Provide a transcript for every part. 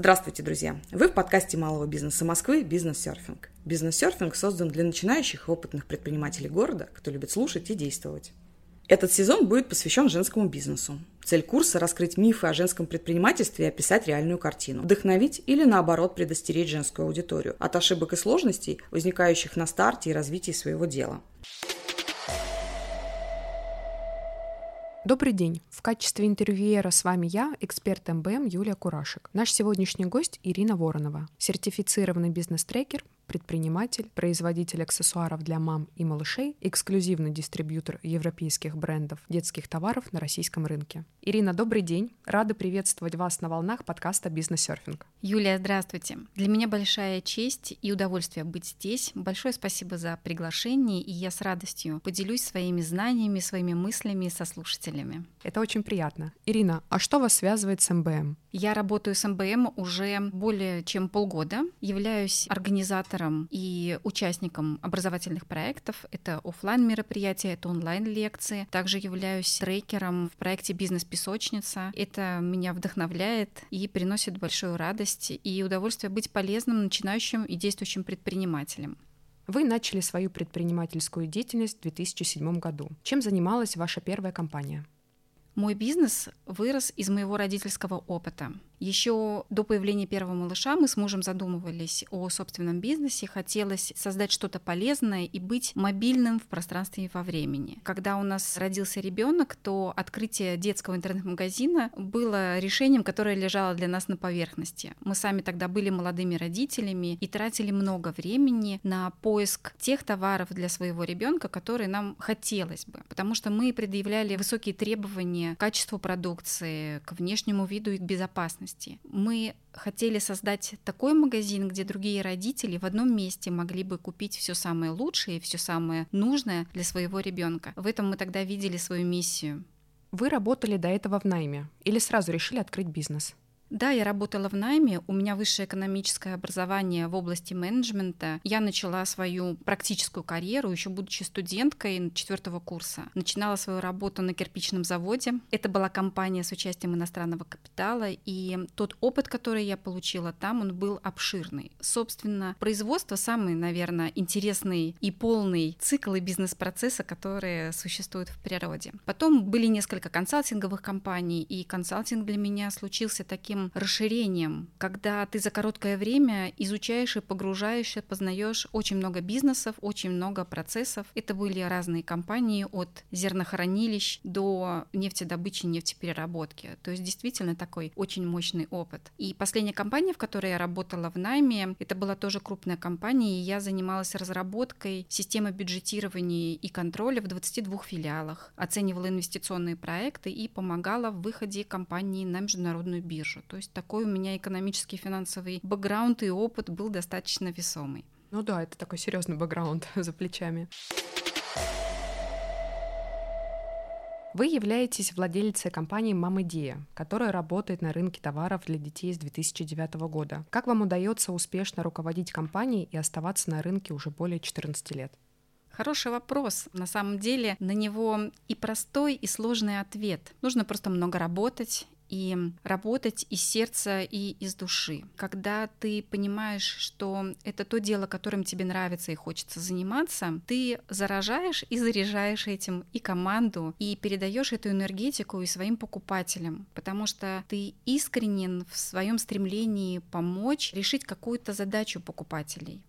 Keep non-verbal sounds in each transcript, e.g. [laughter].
Здравствуйте, друзья! Вы в подкасте малого бизнеса Москвы «Бизнес-серфинг». Бизнес-серфинг создан для начинающих и опытных предпринимателей города, кто любит слушать и действовать. Этот сезон будет посвящен женскому бизнесу. Цель курса – раскрыть мифы о женском предпринимательстве и описать реальную картину. Вдохновить или, наоборот, предостеречь женскую аудиторию от ошибок и сложностей, возникающих на старте и развитии своего дела. Добрый день. В качестве интервьюера с вами я, эксперт МБМ Юлия Курашек. Наш сегодняшний гость Ирина Воронова, сертифицированный бизнес-трекер, предприниматель, производитель аксессуаров для мам и малышей, эксклюзивный дистрибьютор европейских брендов детских товаров на российском рынке. Ирина, добрый день. Рада приветствовать вас на волнах подкаста «Бизнес-серфинг». Юлия, здравствуйте. Для меня большая честь и удовольствие быть здесь. Большое спасибо за приглашение, и я с радостью поделюсь своими знаниями, своими мыслями со слушателями. Это очень приятно. Ирина, а что вас связывает с МБМ? Я работаю с МБМ уже более чем полгода, являюсь организатором и участником образовательных проектов. Это офлайн мероприятия, это онлайн лекции. Также являюсь трекером в проекте «Бизнес-песочница». Это меня вдохновляет и приносит большую радость и удовольствие быть полезным начинающим и действующим предпринимателем. Вы начали свою предпринимательскую деятельность в 2007 году. Чем занималась ваша первая компания? Мой бизнес вырос из моего родительского опыта. Еще до появления первого малыша мы с мужем задумывались о собственном бизнесе. Хотелось создать что-то полезное и быть мобильным в пространстве и во времени. Когда у нас родился ребенок, то открытие детского интернет-магазина было решением, которое лежало для нас на поверхности. Мы сами тогда были молодыми родителями и тратили много времени на поиск тех товаров для своего ребенка, которые нам хотелось бы, потому что мы предъявляли высокие требования к качеству продукции, к внешнему виду и к безопасности возможности. Мы хотели создать такой магазин, где другие родители в одном месте могли бы купить все самое лучшее и все самое нужное для своего ребенка. В этом мы тогда видели свою миссию. Вы работали до этого в найме или сразу решили открыть бизнес? Да, я работала в найме, у меня высшее экономическое образование в области менеджмента. Я начала свою практическую карьеру, еще будучи студенткой четвертого курса. Начинала свою работу на кирпичном заводе. Это была компания с участием иностранного капитала, и тот опыт, который я получила там, он был обширный. Собственно, производство самый, наверное, интересный и полный цикл и бизнес-процесса, которые существуют в природе. Потом были несколько консалтинговых компаний, и консалтинг для меня случился таким таким расширением, когда ты за короткое время изучаешь и погружаешься, познаешь очень много бизнесов, очень много процессов. Это были разные компании от зернохранилищ до нефтедобычи, нефтепереработки. То есть действительно такой очень мощный опыт. И последняя компания, в которой я работала в найме, это была тоже крупная компания, и я занималась разработкой системы бюджетирования и контроля в 22 филиалах, оценивала инвестиционные проекты и помогала в выходе компании на международную биржу. То есть такой у меня экономический финансовый бэкграунд и опыт был достаточно весомый. Ну да, это такой серьезный бэкграунд [laughs] за плечами. Вы являетесь владелицей компании «Мамыдея», которая работает на рынке товаров для детей с 2009 года. Как вам удается успешно руководить компанией и оставаться на рынке уже более 14 лет? Хороший вопрос. На самом деле на него и простой, и сложный ответ. Нужно просто много работать и работать из сердца и из души. Когда ты понимаешь, что это то дело, которым тебе нравится и хочется заниматься, ты заражаешь и заряжаешь этим и команду, и передаешь эту энергетику и своим покупателям, потому что ты искренен в своем стремлении помочь решить какую-то задачу покупателей.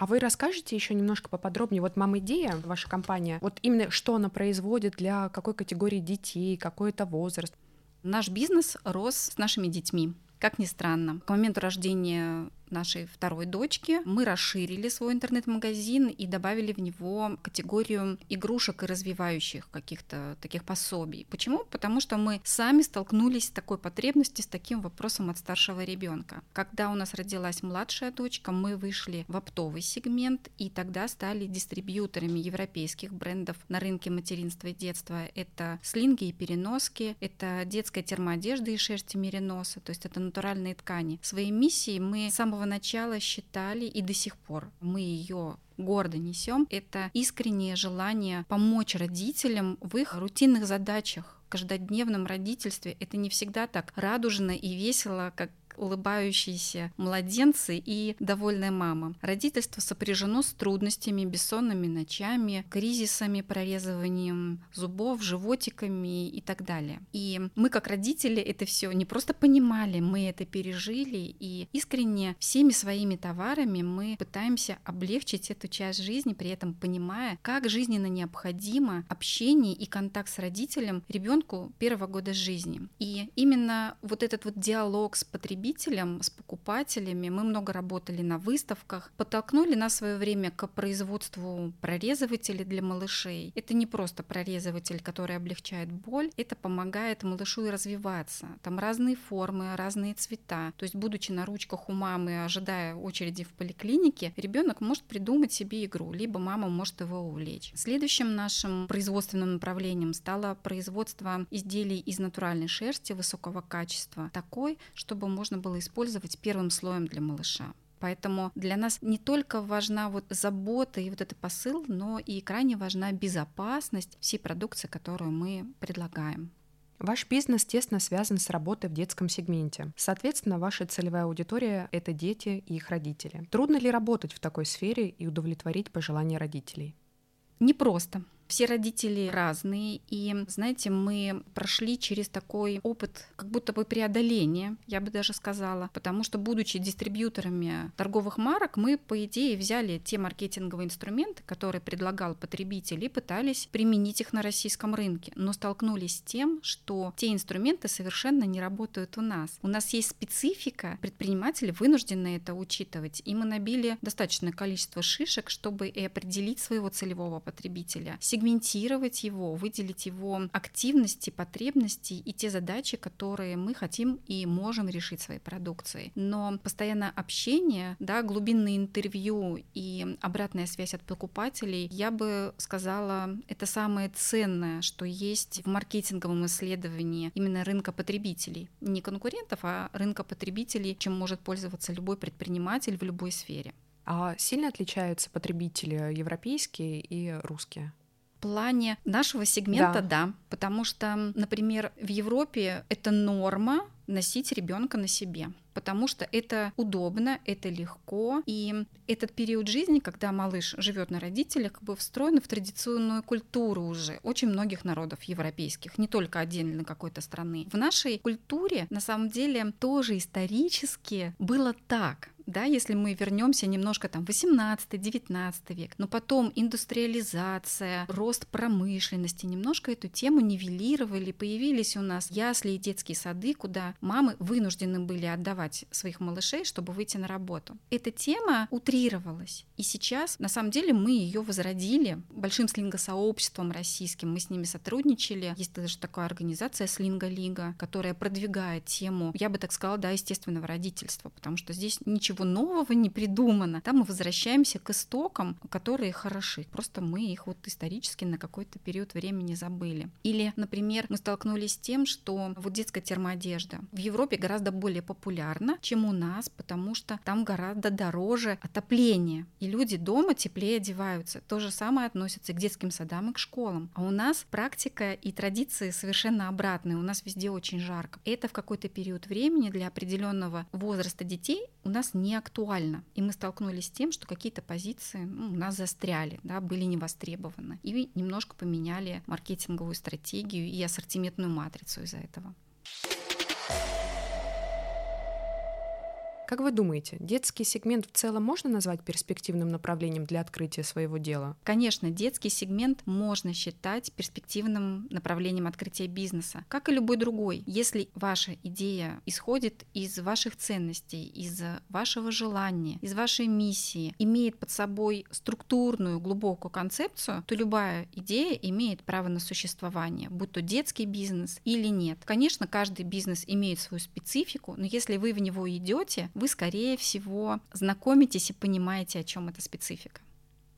А вы расскажете еще немножко поподробнее, вот «Мам Идея», ваша компания, вот именно что она производит для какой категории детей, какой это возраст? Наш бизнес рос с нашими детьми. Как ни странно, к моменту рождения нашей второй дочки мы расширили свой интернет-магазин и добавили в него категорию игрушек и развивающих каких-то таких пособий. Почему? Потому что мы сами столкнулись с такой потребностью, с таким вопросом от старшего ребенка. Когда у нас родилась младшая дочка, мы вышли в оптовый сегмент и тогда стали дистрибьюторами европейских брендов на рынке материнства и детства. Это слинги и переноски, это детская термоодежда из шерсти мериноса, то есть это натуральные ткани. Своей миссией мы с самого самого начала считали и до сих пор мы ее гордо несем, это искреннее желание помочь родителям в их рутинных задачах, каждодневном родительстве. Это не всегда так радужно и весело, как улыбающиеся младенцы и довольная мама. Родительство сопряжено с трудностями, бессонными ночами, кризисами, прорезыванием зубов, животиками и так далее. И мы, как родители, это все не просто понимали, мы это пережили, и искренне всеми своими товарами мы пытаемся облегчить эту часть жизни, при этом понимая, как жизненно необходимо общение и контакт с родителем ребенку первого года жизни. И именно вот этот вот диалог с потребителем, с покупателями, мы много работали на выставках, подтолкнули на свое время к производству прорезывателей для малышей. Это не просто прорезыватель, который облегчает боль, это помогает малышу и развиваться. Там разные формы, разные цвета. То есть, будучи на ручках у мамы, ожидая очереди в поликлинике, ребенок может придумать себе игру, либо мама может его увлечь. Следующим нашим производственным направлением стало производство изделий из натуральной шерсти высокого качества, такой, чтобы можно было использовать первым слоем для малыша. Поэтому для нас не только важна вот забота и вот этот посыл, но и крайне важна безопасность всей продукции, которую мы предлагаем. Ваш бизнес тесно связан с работой в детском сегменте. Соответственно, ваша целевая аудитория — это дети и их родители. Трудно ли работать в такой сфере и удовлетворить пожелания родителей? Непросто. Все родители разные, и, знаете, мы прошли через такой опыт как будто бы преодоления, я бы даже сказала, потому что, будучи дистрибьюторами торговых марок, мы, по идее, взяли те маркетинговые инструменты, которые предлагал потребитель, и пытались применить их на российском рынке, но столкнулись с тем, что те инструменты совершенно не работают у нас. У нас есть специфика, предприниматели вынуждены это учитывать, и мы набили достаточное количество шишек, чтобы и определить своего целевого потребителя, сегментировать его, выделить его активности, потребности и те задачи, которые мы хотим и можем решить своей продукцией. Но постоянное общение, да, глубинные интервью и обратная связь от покупателей, я бы сказала, это самое ценное, что есть в маркетинговом исследовании именно рынка потребителей. Не конкурентов, а рынка потребителей, чем может пользоваться любой предприниматель в любой сфере. А сильно отличаются потребители европейские и русские? Плане нашего сегмента, да. да, потому что, например, в Европе это норма носить ребенка на себе, потому что это удобно, это легко, и этот период жизни, когда малыш живет на родителях, как бы встроен в традиционную культуру уже очень многих народов европейских, не только отдельно какой-то страны. В нашей культуре на самом деле тоже исторически было так да, если мы вернемся немножко там 18-19 век, но потом индустриализация, рост промышленности, немножко эту тему нивелировали, появились у нас ясли и детские сады, куда мамы вынуждены были отдавать своих малышей, чтобы выйти на работу. Эта тема утрировалась, и сейчас на самом деле мы ее возродили большим слингосообществом российским, мы с ними сотрудничали, есть даже такая организация Слинга-лига, которая продвигает тему, я бы так сказала, да, естественного родительства, потому что здесь ничего ничего нового не придумано. Там мы возвращаемся к истокам, которые хороши. Просто мы их вот исторически на какой-то период времени забыли. Или, например, мы столкнулись с тем, что вот детская термоодежда в Европе гораздо более популярна, чем у нас, потому что там гораздо дороже отопление. И люди дома теплее одеваются. То же самое относится и к детским садам, и к школам. А у нас практика и традиции совершенно обратные. У нас везде очень жарко. Это в какой-то период времени для определенного возраста детей у нас не актуально. И мы столкнулись с тем, что какие-то позиции ну, у нас застряли, да, были не востребованы. И немножко поменяли маркетинговую стратегию и ассортиментную матрицу из-за этого. Как вы думаете, детский сегмент в целом можно назвать перспективным направлением для открытия своего дела? Конечно, детский сегмент можно считать перспективным направлением открытия бизнеса, как и любой другой. Если ваша идея исходит из ваших ценностей, из вашего желания, из вашей миссии, имеет под собой структурную, глубокую концепцию, то любая идея имеет право на существование, будь то детский бизнес или нет. Конечно, каждый бизнес имеет свою специфику, но если вы в него идете, вы, скорее всего, знакомитесь и понимаете, о чем эта специфика.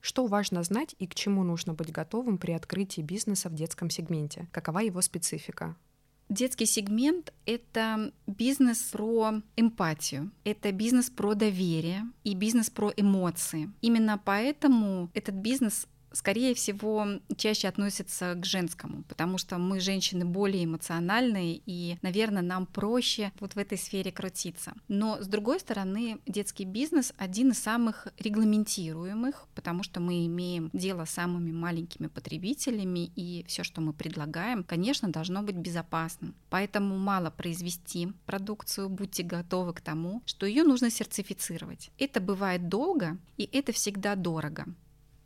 Что важно знать и к чему нужно быть готовым при открытии бизнеса в детском сегменте? Какова его специфика? Детский сегмент — это бизнес про эмпатию, это бизнес про доверие и бизнес про эмоции. Именно поэтому этот бизнес скорее всего, чаще относится к женскому, потому что мы, женщины, более эмоциональные, и, наверное, нам проще вот в этой сфере крутиться. Но, с другой стороны, детский бизнес один из самых регламентируемых, потому что мы имеем дело с самыми маленькими потребителями, и все, что мы предлагаем, конечно, должно быть безопасным. Поэтому мало произвести продукцию, будьте готовы к тому, что ее нужно сертифицировать. Это бывает долго, и это всегда дорого.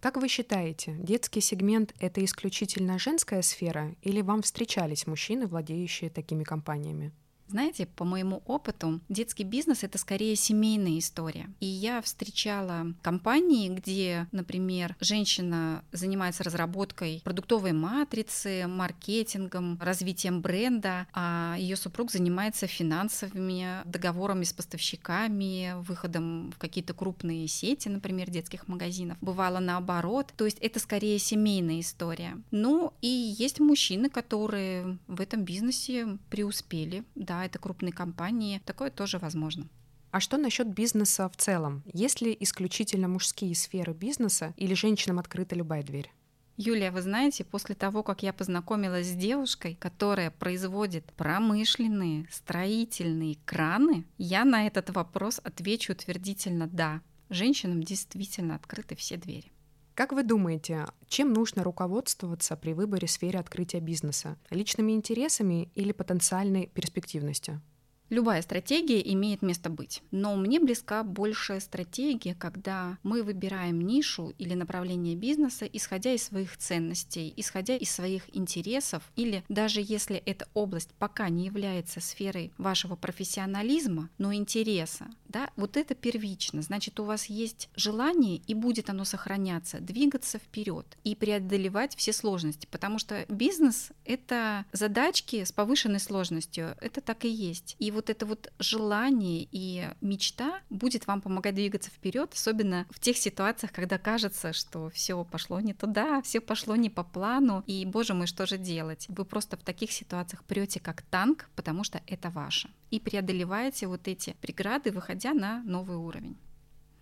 Как вы считаете, детский сегмент — это исключительно женская сфера или вам встречались мужчины, владеющие такими компаниями? Знаете, по моему опыту, детский бизнес это скорее семейная история. И я встречала компании, где, например, женщина занимается разработкой продуктовой матрицы, маркетингом, развитием бренда, а ее супруг занимается финансовыми договорами с поставщиками, выходом в какие-то крупные сети, например, детских магазинов. Бывало наоборот. То есть это скорее семейная история. Ну и есть мужчины, которые в этом бизнесе преуспели, да, это крупные компании, такое тоже возможно. А что насчет бизнеса в целом? Есть ли исключительно мужские сферы бизнеса или женщинам открыта любая дверь? Юлия, вы знаете, после того, как я познакомилась с девушкой, которая производит промышленные строительные краны, я на этот вопрос отвечу утвердительно «да». Женщинам действительно открыты все двери. Как вы думаете, чем нужно руководствоваться при выборе сферы открытия бизнеса? Личными интересами или потенциальной перспективностью? Любая стратегия имеет место быть, но мне близка большая стратегия, когда мы выбираем нишу или направление бизнеса, исходя из своих ценностей, исходя из своих интересов, или даже если эта область пока не является сферой вашего профессионализма, но интереса, да, вот это первично, значит у вас есть желание и будет оно сохраняться, двигаться вперед и преодолевать все сложности, потому что бизнес это задачки с повышенной сложностью, это так и есть. И вот это вот желание и мечта будет вам помогать двигаться вперед, особенно в тех ситуациях, когда кажется, что все пошло не туда, все пошло не по плану, и, боже мой, что же делать? Вы просто в таких ситуациях прете как танк, потому что это ваше. И преодолеваете вот эти преграды, выходя на новый уровень.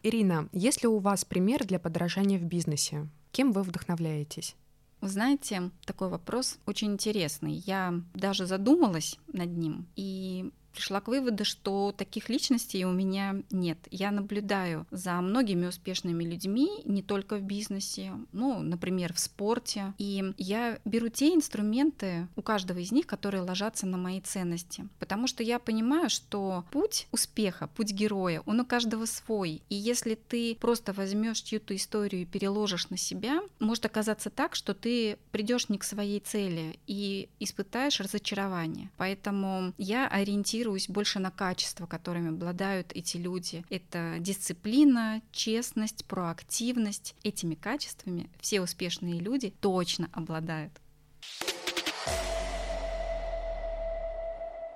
Ирина, есть ли у вас пример для подражания в бизнесе? Кем вы вдохновляетесь? Вы знаете, такой вопрос очень интересный. Я даже задумалась над ним, и пришла к выводу, что таких личностей у меня нет. Я наблюдаю за многими успешными людьми, не только в бизнесе, ну, например, в спорте. И я беру те инструменты у каждого из них, которые ложатся на мои ценности. Потому что я понимаю, что путь успеха, путь героя, он у каждого свой. И если ты просто возьмешь чью-то историю и переложишь на себя, может оказаться так, что ты придешь не к своей цели и испытаешь разочарование. Поэтому я ориентируюсь ориентируюсь больше на качества, которыми обладают эти люди. Это дисциплина, честность, проактивность. Этими качествами все успешные люди точно обладают.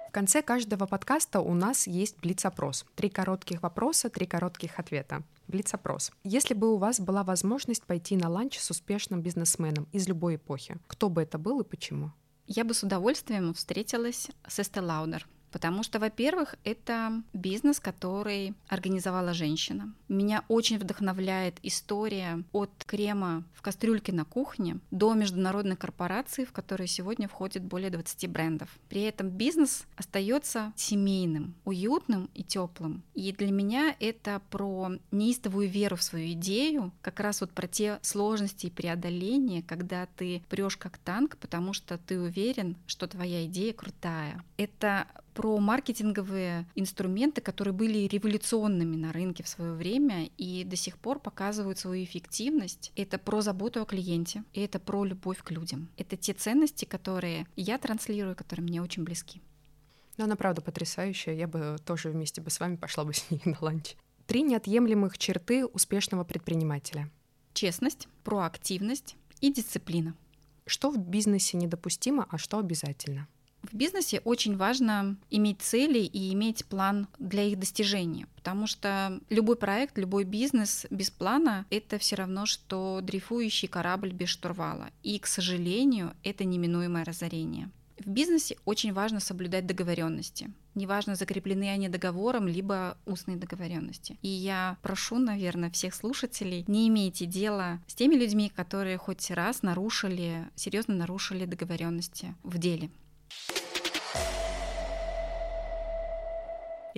В конце каждого подкаста у нас есть блиц-опрос. Три коротких вопроса, три коротких ответа. Блиц-опрос. Если бы у вас была возможность пойти на ланч с успешным бизнесменом из любой эпохи, кто бы это был и почему? Я бы с удовольствием встретилась с Эсте Лаудер. Потому что, во-первых, это бизнес, который организовала женщина. Меня очень вдохновляет история от крема в кастрюльке на кухне до международной корпорации, в которой сегодня входит более 20 брендов. При этом бизнес остается семейным, уютным и теплым. И для меня это про неистовую веру в свою идею, как раз вот про те сложности и преодоления, когда ты прешь как танк, потому что ты уверен, что твоя идея крутая. Это про маркетинговые инструменты, которые были революционными на рынке в свое время и до сих пор показывают свою эффективность. Это про заботу о клиенте, и это про любовь к людям. Это те ценности, которые я транслирую, которые мне очень близки. Ну, она правда потрясающая. Я бы тоже вместе бы с вами пошла бы [laughs] с ней на ланч. Три неотъемлемых черты успешного предпринимателя. Честность, проактивность и дисциплина. Что в бизнесе недопустимо, а что обязательно? В бизнесе очень важно иметь цели и иметь план для их достижения, потому что любой проект, любой бизнес без плана — это все равно, что дрейфующий корабль без штурвала. И, к сожалению, это неминуемое разорение. В бизнесе очень важно соблюдать договоренности. Неважно, закреплены они договором, либо устные договоренности. И я прошу, наверное, всех слушателей, не имейте дела с теми людьми, которые хоть раз нарушили, серьезно нарушили договоренности в деле.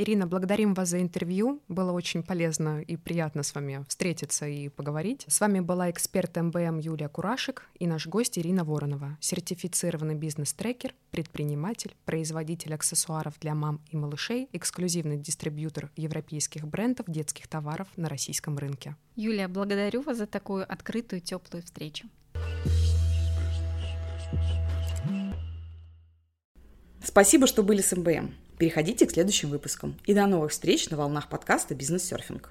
Ирина, благодарим вас за интервью. Было очень полезно и приятно с вами встретиться и поговорить. С вами была эксперт МБМ Юлия Курашек и наш гость Ирина Воронова, сертифицированный бизнес-трекер, предприниматель, производитель аксессуаров для мам и малышей, эксклюзивный дистрибьютор европейских брендов детских товаров на российском рынке. Юлия, благодарю вас за такую открытую, теплую встречу. Спасибо, что были с МБМ. Переходите к следующим выпускам. И до новых встреч на волнах подкаста «Бизнес-серфинг».